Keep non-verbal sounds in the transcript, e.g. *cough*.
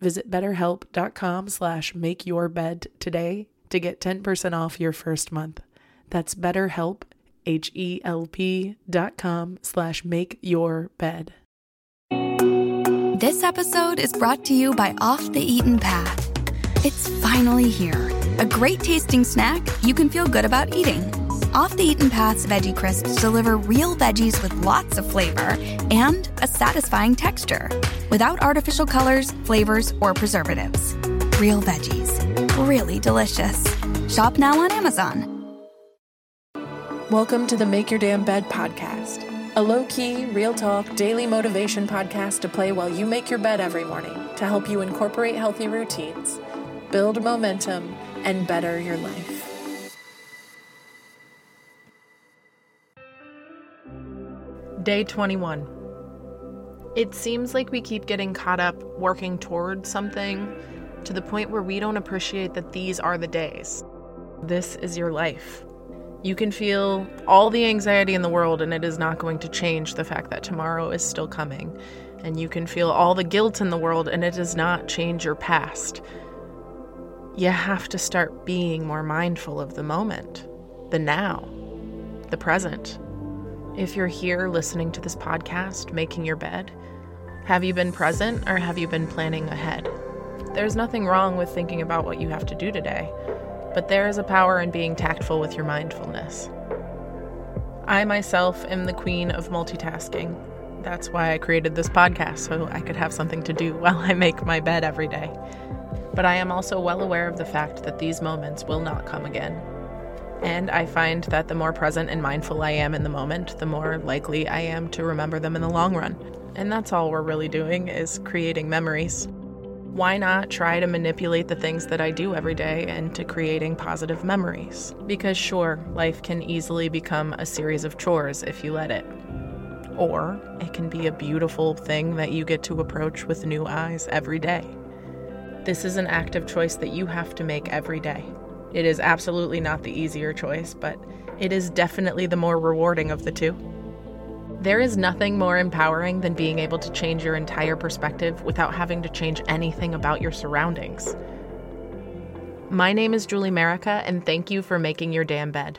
Visit betterhelp.com slash makeyourbed today to get 10% off your first month. That's betterhelp, H-E-L-P dot com slash make your bed. This episode is brought to you by Off the Eaten Path. It's finally here. A great tasting snack you can feel good about eating. Off the Eaten Path's Veggie Crisps deliver real veggies with lots of flavor and a satisfying texture without artificial colors, flavors, or preservatives. Real veggies. Really delicious. Shop now on Amazon. Welcome to the Make Your Damn Bed podcast, a low key, real talk, daily motivation podcast to play while you make your bed every morning to help you incorporate healthy routines, build momentum, and better your life. Day 21. It seems like we keep getting caught up working toward something to the point where we don't appreciate that these are the days. This is your life. You can feel all the anxiety in the world, and it is not going to change the fact that tomorrow is still coming. And you can feel all the guilt in the world, and it does not change your past. You have to start being more mindful of the moment, the now, the present. If you're here listening to this podcast, making your bed, have you been present or have you been planning ahead? There's nothing wrong with thinking about what you have to do today, but there is a power in being tactful with your mindfulness. I myself am the queen of multitasking. That's why I created this podcast, so I could have something to do *laughs* while I make my bed every day. But I am also well aware of the fact that these moments will not come again. And I find that the more present and mindful I am in the moment, the more likely I am to remember them in the long run. And that's all we're really doing is creating memories. Why not try to manipulate the things that I do every day into creating positive memories? Because sure, life can easily become a series of chores if you let it. Or it can be a beautiful thing that you get to approach with new eyes every day. This is an active choice that you have to make every day. It is absolutely not the easier choice, but it is definitely the more rewarding of the two. There is nothing more empowering than being able to change your entire perspective without having to change anything about your surroundings. My name is Julie Merica, and thank you for making your damn bed.